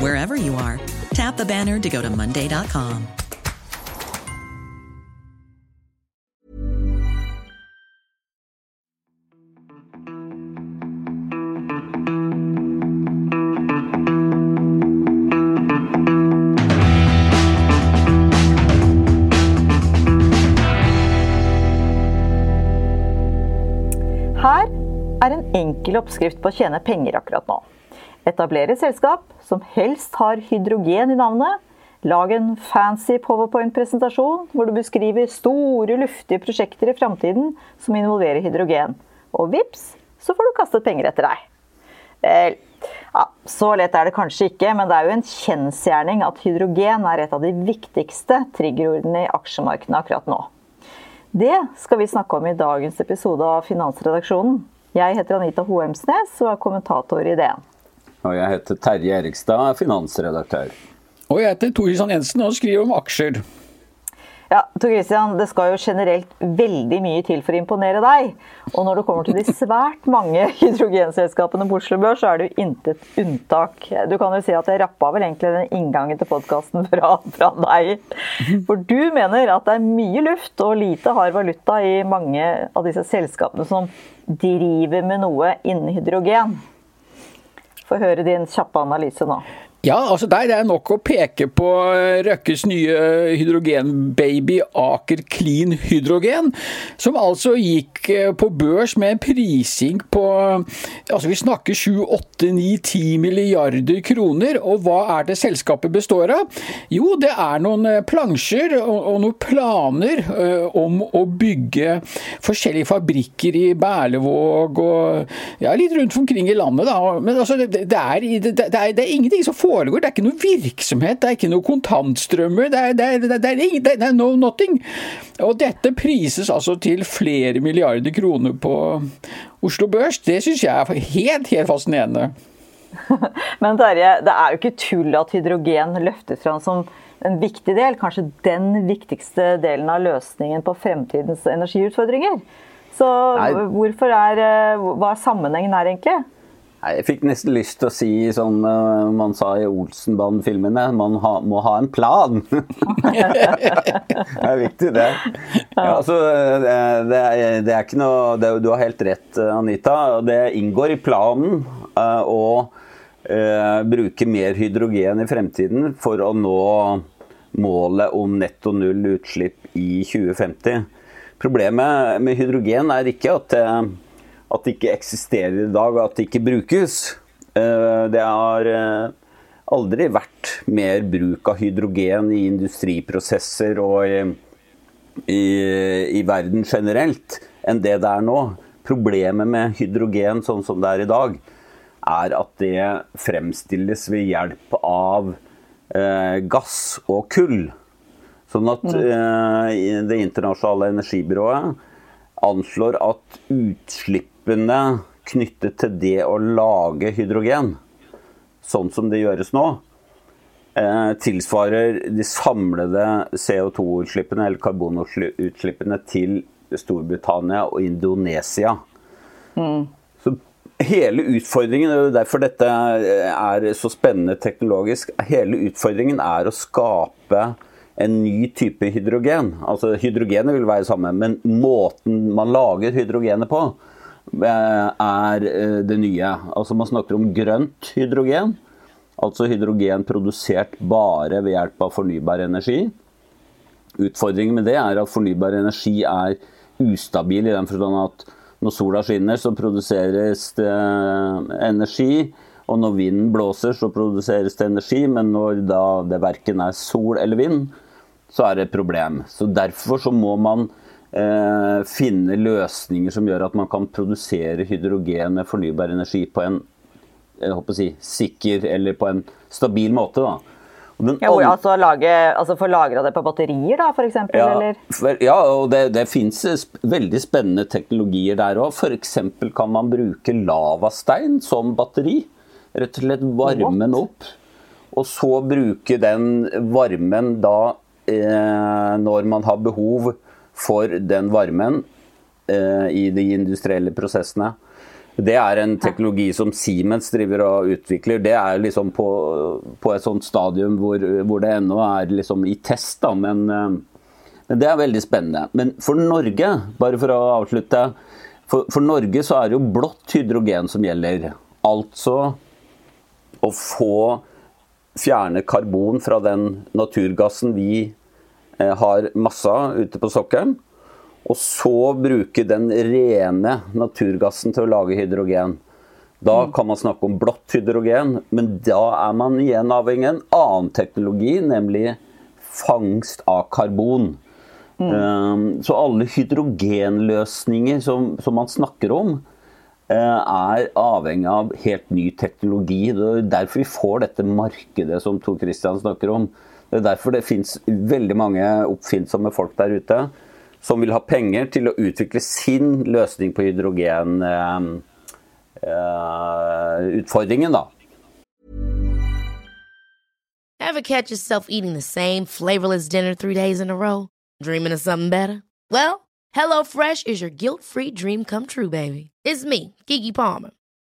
wherever you are. Tap the banner to go to Monday.com. Her er en enkel oppskrift på å tjene penger akkurat nå. Etablere et selskap som helst har hydrogen i navnet. Lag en fancy powerpoint-presentasjon hvor du beskriver store, luftige prosjekter i framtiden som involverer hydrogen. Og vips, så får du kastet penger etter deg. Vel, ja, så lett er det kanskje ikke, men det er jo en kjensgjerning at hydrogen er et av de viktigste triggerordene i aksjemarkedene akkurat nå. Det skal vi snakke om i dagens episode av Finansredaksjonen. Jeg heter Anita Hoemsnes og er kommentator i DN. Og jeg heter Terje Erikstad, finansredaktør. Og jeg heter Tor Kristian Jensen og skriver om aksjer. Ja, Tor Christian, Det skal jo generelt veldig mye til for å imponere deg. Og når det kommer til de svært mange hydrogenselskapene på Oslo Børs, så er det jo intet unntak. Du kan jo si at jeg rappa vel egentlig den inngangen til podkasten fra, fra deg. For du mener at det er mye luft og lite hard valuta i mange av disse selskapene som driver med noe innen hydrogen. Få høre din kjappe analyse nå. Ja, altså der er det nok å peke på Røkkes nye hydrogenbaby Aker Clean Hydrogen, som altså gikk eh, på børs med en prising på altså Vi snakker 7-8-9-10 milliarder kroner. Og hva er det selskapet består av? Jo, det er noen eh, plansjer og, noen planer om å bygge forskjellige fabrikker i Berlevåg og ja, litt rundt omkring i landet. Da. Men altså, det, det, er, det, er, ingenting som foregår. Det er ikke noe virksomhet, det er ikke noe kontantstrømmer. Det er, det er, det er, det er no nothing. Og dette prises altså til flere milliarder kroner på Oslo Børs. Det syns jeg er helt, helt fascinerende. Men Terje, det er jo ikke tull at hydrogen løftes fram som en viktig del, kanskje den viktigste delen av løsningen på fremtidens energiutfordringer. Så hvorfor er, hva er sammenhengen her, egentlig? Jeg fikk nesten lyst til å si som uh, man sa i Olsenband-filmene, man ha, må ha en plan. det er viktig, det. Ja, altså, det, det, er, det, er, ikke noe det, Du har helt rett, Anita. Det inngår i planen uh, å uh, bruke mer hydrogen i fremtiden for å nå målet om netto null utslipp i 2050. Problemet med hydrogen er ikke at at det ikke eksisterer i dag, og at det ikke brukes. Eh, det har eh, aldri vært mer bruk av hydrogen i industriprosesser og i, i, i verden generelt enn det det er nå. Problemet med hydrogen sånn som det er i dag, er at det fremstilles ved hjelp av eh, gass og kull. Sånn at mm. eh, Det internasjonale energibyrået anslår at utslipp utslippene knyttet til det å lage hydrogen, sånn som det gjøres nå, eh, tilsvarer de samlede CO2-utslippene eller karbonutslippene til Storbritannia og Indonesia. Mm. Så hele utfordringen, og derfor dette er så spennende teknologisk, hele utfordringen er å skape en ny type hydrogen. Altså Hydrogenet vil være det samme, men måten man lager hydrogenet på, er eh, det nye. Altså Man snakker om grønt hydrogen. Altså hydrogen produsert bare ved hjelp av fornybar energi. Utfordringen med det er at fornybar energi er ustabil i den forstand at når sola skinner, så produseres det energi. Og når vinden blåser, så produseres det energi. Men når det verken er sol eller vind, så er det et problem. Så derfor så må man eh, finne løsninger som gjør at man kan produsere hydrogen med fornybar energi på en si, sikker eller på en stabil måte. Da. Ja, hvor, altså, lage, altså Få lagra det på batterier, da, f.eks.? Ja, ja, og det, det fins veldig spennende teknologier der òg. F.eks. kan man bruke lavastein som batteri. Rett og slett varme den opp. Og så bruke den varmen da eh, når man har behov for den varmen eh, i de industrielle prosessene. Det er en teknologi som Siemens driver og utvikler. Det er liksom på, på et sånt stadium hvor, hvor det ennå er liksom i test, da. Men, eh, men, det er veldig spennende. Men for Norge, bare for å avslutte. For, for Norge så er det jo blått hydrogen som gjelder. Altså å få fjerne karbon fra den naturgassen vi har masse ute på sokkelen og så bruke den rene naturgassen til å lage hydrogen. Da mm. kan man snakke om blått hydrogen, men da er man igjen avhengig av en annen teknologi, nemlig fangst av karbon. Mm. Um, så alle hydrogenløsninger som, som, man snakker om, uh, er avhengig av helt ny teknologi. Det er derfor vi får dette markedet som Tor Christian snakker om. Det er derfor det fins veldig mange oppfinnsomme folk der ute som vil ha penger til å utvikle sin løsning på hydrogenutfordringen, uh, uh, da. Ever catch yourself eating the same flavorless dinner three days in a row? Dreaming of something better? Well, HelloFresh is your guilt-free dream come true, baby. It's me, Kiki Palmer.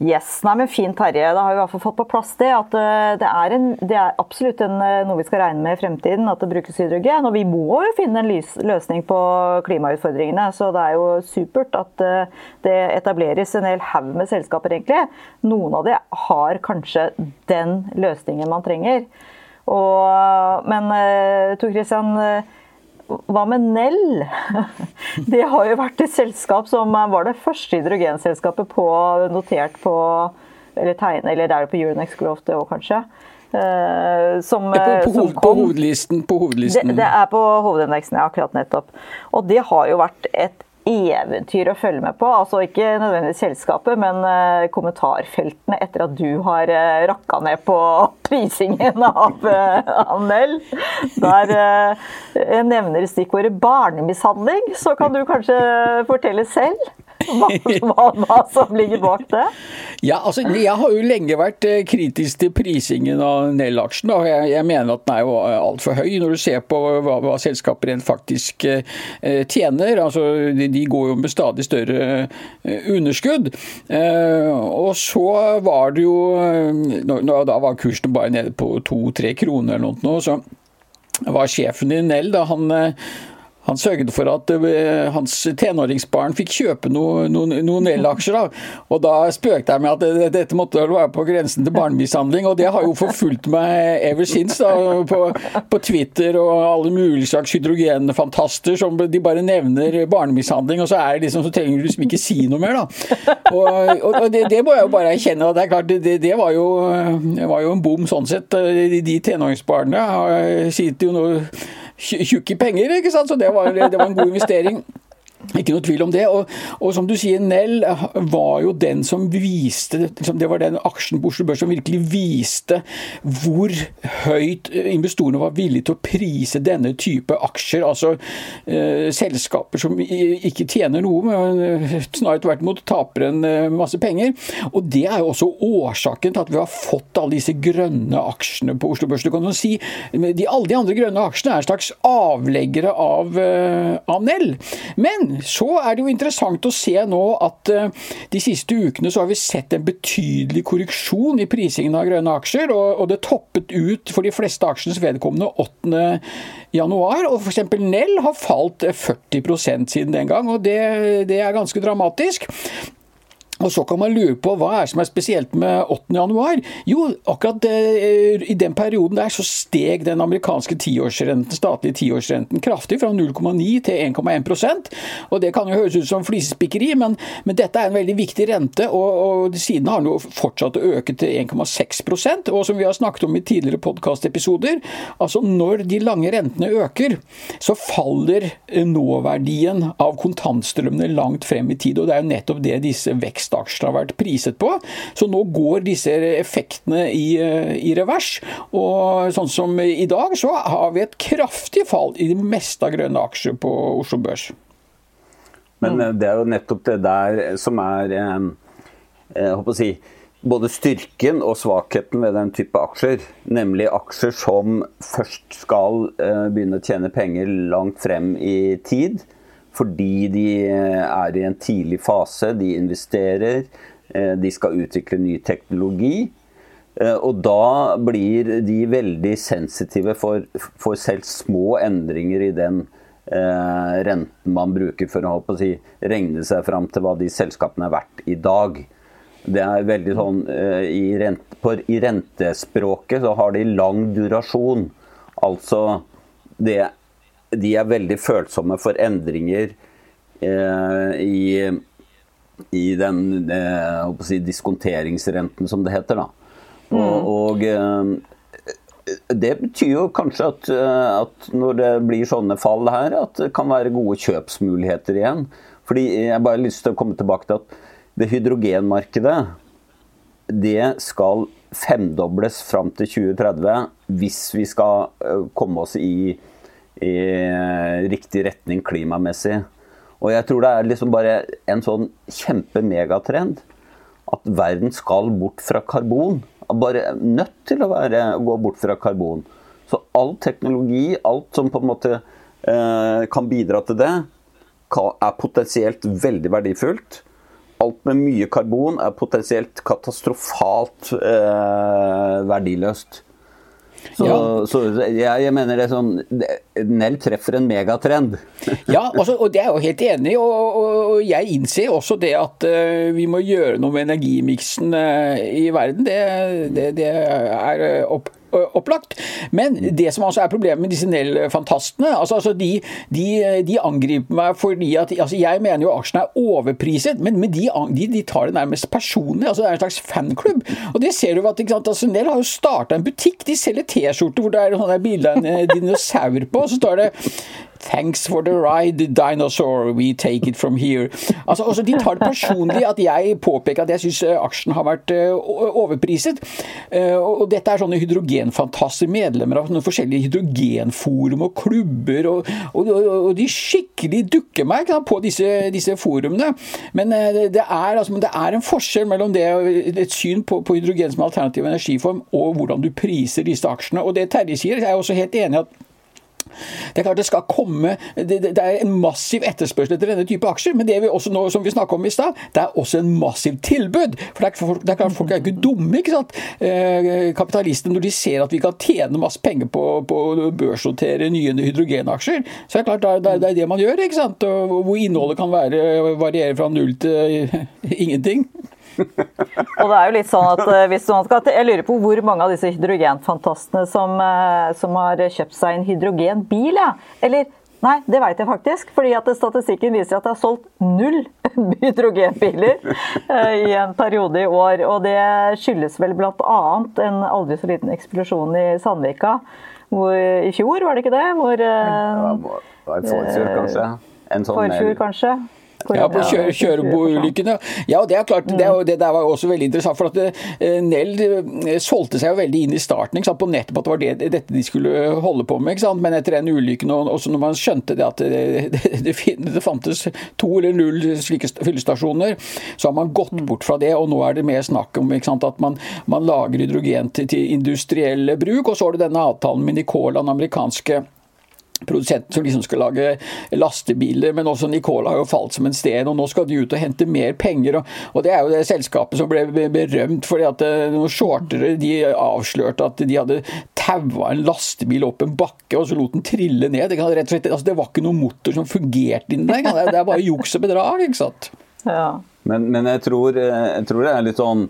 Yes, nei, men Fint, Terje. Da har vi i hvert fall fått på plass det. At eh, det er, en, det er absolutt en, eh, noe vi skal regne med i fremtiden, at det brukes hydrogen. Og vi må jo finne en løsning på klimautfordringene. Så det er jo supert at eh, det etableres en hel haug med selskaper, egentlig. Noen av de har kanskje den løsningen man trenger. Og, men Tor Christian, hva med Nell? Det har jo vært et selskap som var det første hydrogenselskapet på, notert på Eller tegne, eller det er jo på Euronex Growth det òg, kanskje. Eh, som, på, på, som på, hovedlisten, på hovedlisten. Det, det, er på hovedindeksen, ja, akkurat nettopp. Og det har jo vært et eventyr å følge med på. Altså ikke nødvendigvis selskapet, men eh, kommentarfeltene etter at du har uh, rakka ned på prisingen av uh, Nell. Der jeg nevner stikkordet barnemishandling, så kan du kanskje fortelle selv? Hva, hva, som ligger bak det? Ja, altså, Jeg har jo lenge vært eh, kritisk til prisingen av Nell-aksjen. og jeg, jeg, mener at den er jo eh, altfor høy, når du ser på hva, hva selskaper rent faktisk eh, tjener. altså de, de, går jo med stadig større eh, underskudd. Eh, og så var det jo når, Da var kursen bare nede på to-tre kroner eller noe. så var sjefen i Nell da han han sørget for at uh, hans tenåringsbarn fikk kjøpe noen no, noe aksjer da. Og da spøkte jeg med at det, dette måtte være på grensen til barnemishandling, og det har jo forfulgt meg ever since. da, På, på Twitter og alle mulige slags hydrogenfantaster som de bare nevner barnemishandling, og så er det liksom, så trenger du liksom ikke si noe mer, da. Og, og det, det, må jeg jo bare erkjenne. det er klart, det, det var, jo, var, jo, en bom sånn sett. De, de tenåringsbarna sitter jo nå tjukke penger, ikke sant? så det var, det var en god investering. Ikke noe tvil om det. Og, og, som du sier, Nell var jo den som viste liksom, Det var den aksjen på Oslo Børs som virkelig viste hvor høyt investorene var villige til å prise denne type aksjer. Altså eh, selskaper som ikke tjener noe, men snarere tvert imot taper en masse penger. Og det er jo også årsaken til at vi har fått alle disse grønne aksjene på Oslo Børs. Du kan jo si de, Alle de andre grønne aksjene er en slags avleggere av, av Nell. Men så er det jo interessant å se nå at eh, de siste ukene så har vi sett en betydelig korreksjon i prisingen av grønne aksjer, og, det toppet ut for de fleste aksjenes vedkommende 8. januar, og f.eks. Nell har falt 40% siden den gang, og det, det er ganske dramatisk. Og så kan man lure på hva er som er spesielt med 8. januar. Jo, akkurat eh, i den perioden der så steg den amerikanske tiårsrenten, statlige tiårsrenten kraftig, fra 0,9 til 1,1% Og det kan jo høres ut som flisespikkeri, men, men, dette er en veldig viktig rente, og, og siden har den jo fortsatt å øke til 1,6% Og som vi har snakket om i tidligere podkastepisoder, altså når de lange rentene øker, så faller nåverdien av kontantstrømmene langt frem i tid. Og det er jo nettopp det disse vekst vekstaksjene har vært priset på. Så nå går disse effektene i, eh, i, revers. Og sånn som i dag, så har vi et kraftig fall i det meste av grønne aksjer på Oslo Børs. Men eh, det er jo nettopp det der som er eh, jeg håper å si, både styrken og svakheten ved den type aksjer. Nemlig aksjer som først skal begynne å tjene penger langt frem i tid fordi de eh, er i en tidlig fase. De investerer, eh, de skal utvikle ny teknologi. Eh, og da blir de veldig sensitive for, for selv små endringer i den eh, renten man bruker for å, å si, regne seg fram til hva de selskapene er verdt i dag. Det er veldig sånn, eh, i, rent, på, I rentespråket så har de lang durasjon. Altså det de er veldig følsomme for endringer eh, i, i, den eh, si, diskonteringsrenten, som det heter. da. Og, mm. og eh, det betyr jo kanskje at, eh, at, når det blir sånne fall her, at det kan være gode kjøpsmuligheter igjen. Fordi Jeg bare har lyst til å komme tilbake til at det hydrogenmarkedet det skal femdobles fram til 2030 hvis vi skal eh, komme oss i i eh, riktig retning klimamessig. Og jeg tror det er liksom bare en sånn kjempemegatrend at verden skal bort fra karbon. Bare nødt til å være, gå bort fra karbon. Så all teknologi, alt som på en måte eh, kan bidra til det, er potensielt veldig verdifullt. Alt med mye karbon er potensielt katastrofalt eh, verdiløst. Så, ja. så jeg, jeg, mener det er sånn Nell treffer en megatrend. ja, altså, og det er jo helt enig i. Og, og, jeg innser også det at uh, vi må gjøre noe med energimiksen uh, i verden. Det, det, det er opp, opplagt. Men det som altså er problemet med disse Nell-fantastene altså, altså de, de, de, angriper meg fordi at altså Jeg mener jo aksjene er overpriset, men, men de, de, tar det nærmest personlig. altså Det er en slags fanklubb. Og det ser du at ikke sant, altså Nell har jo starta en butikk. De selger T-skjorter hvor det er sånne bilde av en dinosaur på, så står det Thanks for the ride, dinosaur. We take it from here. Altså, også De tar det personlig at jeg påpeker at jeg syns eh, aksjen har vært uh, overpriset. Uh, og dette er sånne hydrogenfantaster, medlemmer av noen forskjellige hydrogenforum og klubber. Og, og, og de skikkelig dukker meg på disse, disse forumene. Men det, er, altså, det, er, en forskjell mellom det, et syn på, på hydrogen som alternativ energiform og hvordan du priser disse aksjene. Og det Terje sier, er jeg også helt enig i at det er klart det skal komme Det, det er en massiv etterspørsel etter denne type aksjer, men det vi også nå, som vi snakka om i stad, det er også en massiv tilbud. For det er, det er klart Folk er ikke dumme, ikke sant. Eh, kapitalistene, når de ser at vi kan tjene masse penger på, på å børsnotere nye hydrogenaksjer, så er det klart det er, det er det man gjør. ikke sant? Og hvor innholdet kan være, variere fra null til ingenting og det er jo litt sånn at eh, hvis man skal, Jeg lurer på hvor mange av disse hydrogenfantastene som, eh, som har kjøpt seg en hydrogenbil, ja. Eller Nei, det vet jeg faktisk. fordi at Statistikken viser at det er solgt null hydrogenbiler eh, i en periode i år. Og det skyldes vel bl.a. en aldri så liten eksplosjon i Sandvika hvor, i fjor, var det ikke det? Hvor, ja, det var et forfjor, kanskje. en sånn Forfjor, kanskje? Ja, på kjøre, kjøreboulykkene. Ja, det er klart, det, det der var også veldig interessant. for at eh, Nell eh, solgte seg jo veldig inn i starten på nettet på at det var det, dette de skulle holde på med. Men etter den ulykken, og også når man skjønte det at det, det, det fantes to eller null slike fyllestasjoner, så har man gått bort fra det. Og nå er det mer snakk om sant, at man, man, lager hydrogen til, til industriell bruk. Og så har du denne avtalen med Nicola, den amerikanske produsenten som liksom skal lage lastebiler, men også Nicola har jo falt som en sten, og nå skal de ut og hente mer penger. Og, og det er jo det selskapet som ble berømt fordi at eh, noen shortere de avslørte at de hadde taua en lastebil opp en bakke og så lot den trille ned. Det, rett og slett, altså, det var ikke noen motor som fungerte inni der. Det er bare juks og bedrag, ikke sant. Ja. Men, men jeg, tror, eh, jeg, tror, det er litt sånn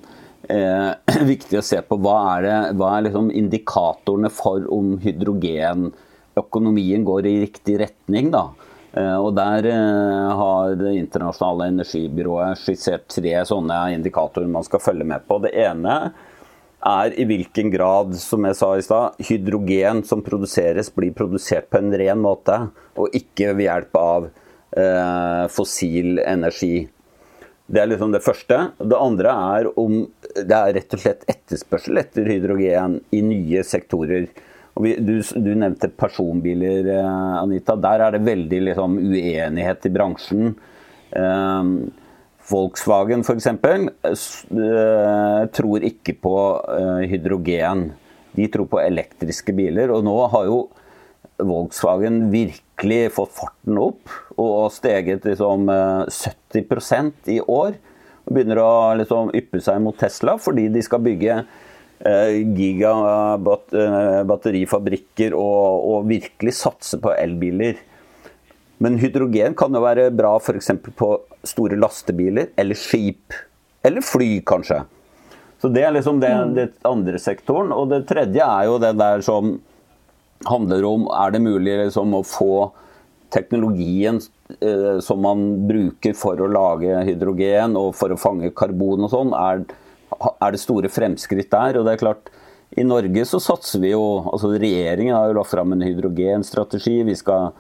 eh, viktig å se på hva er, det, hva er liksom indikatorene for om hydrogen økonomien går i riktig retning. da. Eh, og Der eh, har Det internasjonale energibyrået skissert tre sånne indikatorer man skal følge med på. Det ene er i hvilken grad som jeg sa i sted, hydrogen som produseres, blir produsert på en ren måte, og ikke ved hjelp av eh, fossil energi. Det er liksom det første. Det andre er om det er rett og slett etterspørsel etter hydrogen i nye sektorer. Vi, du, du, nevnte personbiler, eh, Anita. Der er det veldig liksom, uenighet i bransjen. Eh, Volkswagen f.eks. Uh, tror ikke på eh, hydrogen. De tror på elektriske biler. Og nå har jo Volkswagen virkelig fått farten opp og steget liksom, uh, 70% i år. Og begynner å liksom, yppe seg mot Tesla fordi de skal bygge Eh, gigabatterifabrikker og, og virkelig satse på elbiler. Men hydrogen kan jo være bra f.eks. på store lastebiler eller skip. Eller fly, kanskje. Så Det er liksom det, mm. andre sektoren. Og det tredje er jo det der som handler om er det mulig liksom å få teknologien eh, som man bruker for å lage hydrogen og for å fange karbon og sånn, er er det store fremskritt der. og det er klart i Norge så satser vi jo altså Regjeringen har jo lagt fram en hydrogenstrategi. vi skal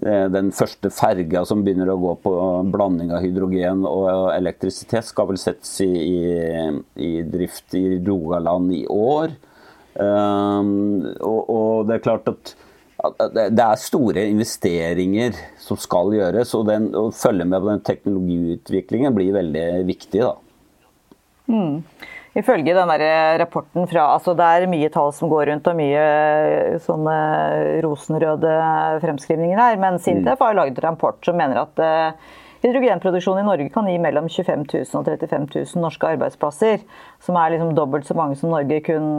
eh, den første ferga som begynner å gå på blanding av hydrogen og elektrisitet, skal vel settes i, i, i drift i Rogaland i år. Um, og, og, det er klart at, at, det er store investeringer som skal gjøres. Og den, å følge med på den teknologiutviklingen blir veldig viktig. da. Mm. Ifølge den der rapporten fra altså Det er mye tall som går rundt og mye eh, sånne rosenrøde fremskrivninger her. Men Sintef har laget en rapport som mener at hydrogenproduksjon i Norge kan gi mellom 25 000 og 35 000 norske arbeidsplasser. Som er liksom dobbelt så mange som Norge kun,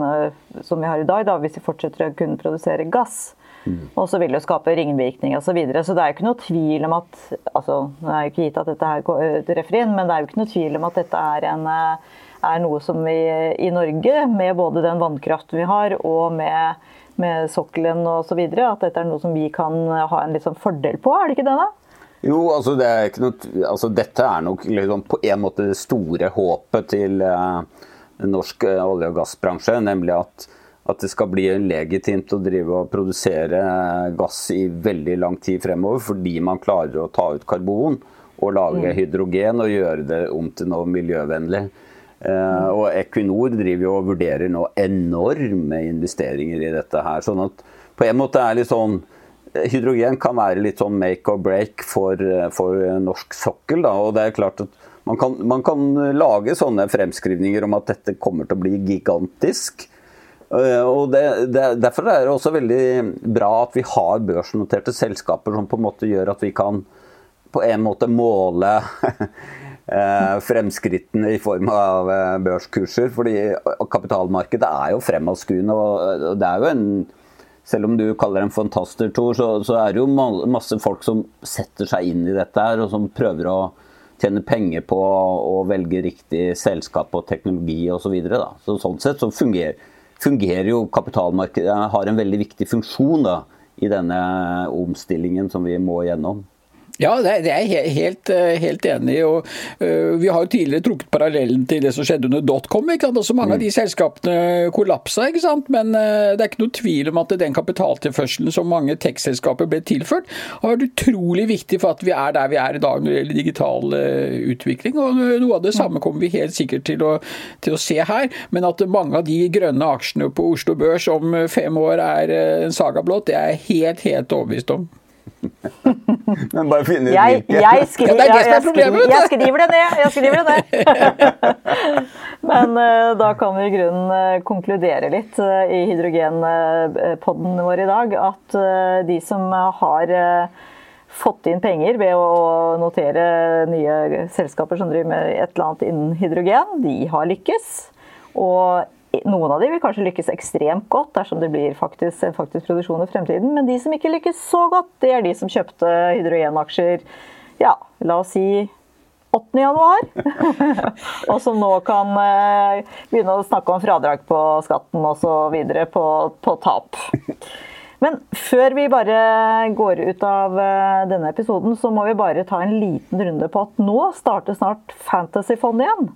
som vi har i dag, da, hvis vi fortsetter å kunne produsere gass. Og så vil det skape ringvirkninger osv. Så, videre. så det er jo ikke noe tvil om at altså, Det er jo ikke gitt at dette her treffer inn, men det er jo ikke noe tvil om at dette er en uh, er noe som vi i Norge, med både den vannkraften vi har og med, med sokkelen osv., at dette er noe som vi kan ha en sånn fordel på, er det ikke det? da? Jo, altså, det er ikke noe, altså dette er nok liksom på en måte det store håpet til eh, norsk eh, olje- og gassbransje. Nemlig at, at, det skal bli legitimt å drive og produsere eh, gass i veldig lang tid fremover. Fordi man klarer å ta ut karbon og lage mm. hydrogen og gjøre det om til noe miljøvennlig. Uh, og Equinor driver jo og vurderer nå enorme investeringer i dette her. sånn at på en måte er litt sånn eh, Hydrogen kan være litt sånn make or break for, eh, for norsk sokkel. Da, og det er klart at man kan, man kan, lage sånne fremskrivninger om at dette kommer til å bli gigantisk. Uh, og det, det, Derfor er det også veldig bra at vi har børsnoterte selskaper som på en måte gjør at vi kan på en måte måle Eh, fremskrittene i form av eh, børskurser. fordi kapitalmarkedet er jo fremadskuende. og det er jo en selv om du kaller en fantaster, Tor, så, så, er det jo masse folk som setter seg inn i dette her, og som prøver å tjene penger på å velge riktig selskap og teknologi osv. Så videre, så sånn sett så fungerer, fungerer, jo kapitalmarkedet har en veldig viktig funksjon da, i denne omstillingen som vi må gjennom. Ja, det er jeg helt, eh, helt enig i. og uh, Vi har jo tidligere trukket parallellen til det som skjedde under dotcom. Også mange av de selskapene kollapsa, ikke sant? men uh, det er ikke noe tvil om at den kapitaltilførselen som mange tech-selskaper ble tilført, har vært utrolig viktig for at vi er der vi er i dag når det gjelder digital uh, utvikling. og Noe av det samme kommer vi helt sikkert til å, til å, se her. Men at mange av de grønne aksjene på Oslo Børs om fem år er en saga blått, det er jeg helt, helt overbevist om. Men bare finne ut jeg, hvilke. Jeg, skriver, ja, jeg, jeg, skriver, jeg, skriver, det ned! Jeg skriver det ned. Men uh, da kan vi i grunnen uh, konkludere litt uh, i hydrogenpodden vår i dag at de som har fått inn penger ved å notere nye selskaper som driver med et eller annet innen hydrogen, de har lykkes. Og noen av de vil kanskje lykkes ekstremt godt dersom det blir faktisk, faktisk produksjon i fremtiden. Men de som ikke lykkes så godt, det er de som kjøpte hydrogenaksjer ja, la oss si 8. januar. og som nå kan eh, begynne å snakke om fradrag på skatten osv. På, på tap. Men før vi bare går ut av eh, denne episoden, så må vi bare ta en liten runde på at nå starter snart Fantasyfondet igjen.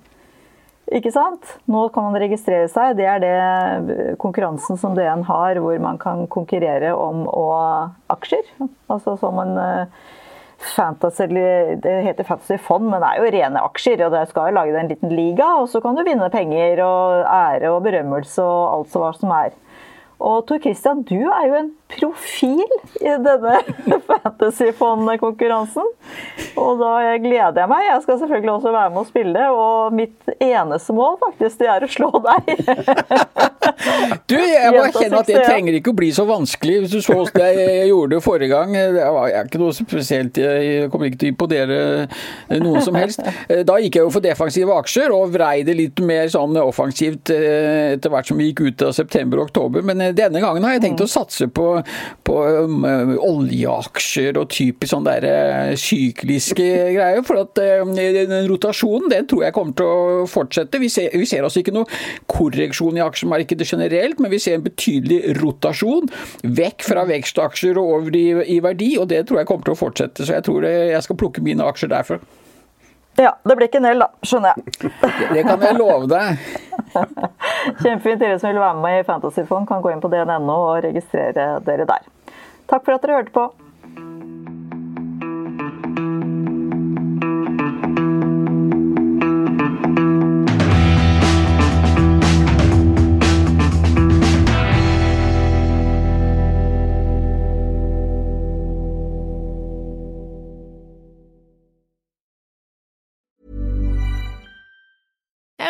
Ikke sant? Nå kan man registrere seg. Det er det konkurransen som DN har, hvor man kan konkurrere om å aksjer. Altså som en eh, fantasy, Det heter fantasy fond, men det er jo rene aksjer. og Det skal jo lage deg en liten liga, og så kan du vinne penger og ære og berømmelse og alt hva som er. Og Tor Christian, du er jo en profil i denne Fantasyfond-konkurransen. Og da gleder jeg meg. Jeg skal selvfølgelig også være med og spille. Og mitt eneste mål faktisk, det er å slå deg. du, jeg må erkjenne at det trenger ikke å bli så vanskelig. Hvis du så hvordan jeg gjorde det forrige gang. Det er ikke noe spesielt. Jeg kommer ikke til å imponere noen som helst. Da gikk jeg jo for defensive aksjer og vrei det litt mer sånn offensivt eh, etter hvert som vi gikk ut av september og oktober. Men denne gangen har jeg tenkt å satse på, på um, oljeaksjer og typisk sånn der uh, sykliske greier. For at uh, den rotasjonen den tror jeg kommer til å fortsette. Vi ser, vi ser altså ikke noe korreksjon i aksjemarkedet generelt, men vi ser en betydelig rotasjon vekk fra vekstaksjer og over i, i verdi, og det tror jeg kommer til å fortsette. Så jeg tror jeg skal plukke mine aksjer derfra. Ja, det blir ikke en hel da. Skjønner jeg. Det kan jeg love deg. Kjempefint. Dere som vil være med i Fantasyfond, kan gå inn på dn.no og registrere dere der. Takk for at dere hørte på.